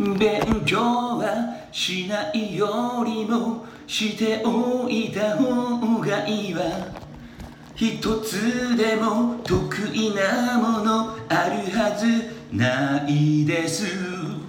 勉強はしないよりもしておいた方がいいわ。一つでも得意なものあるはずないです。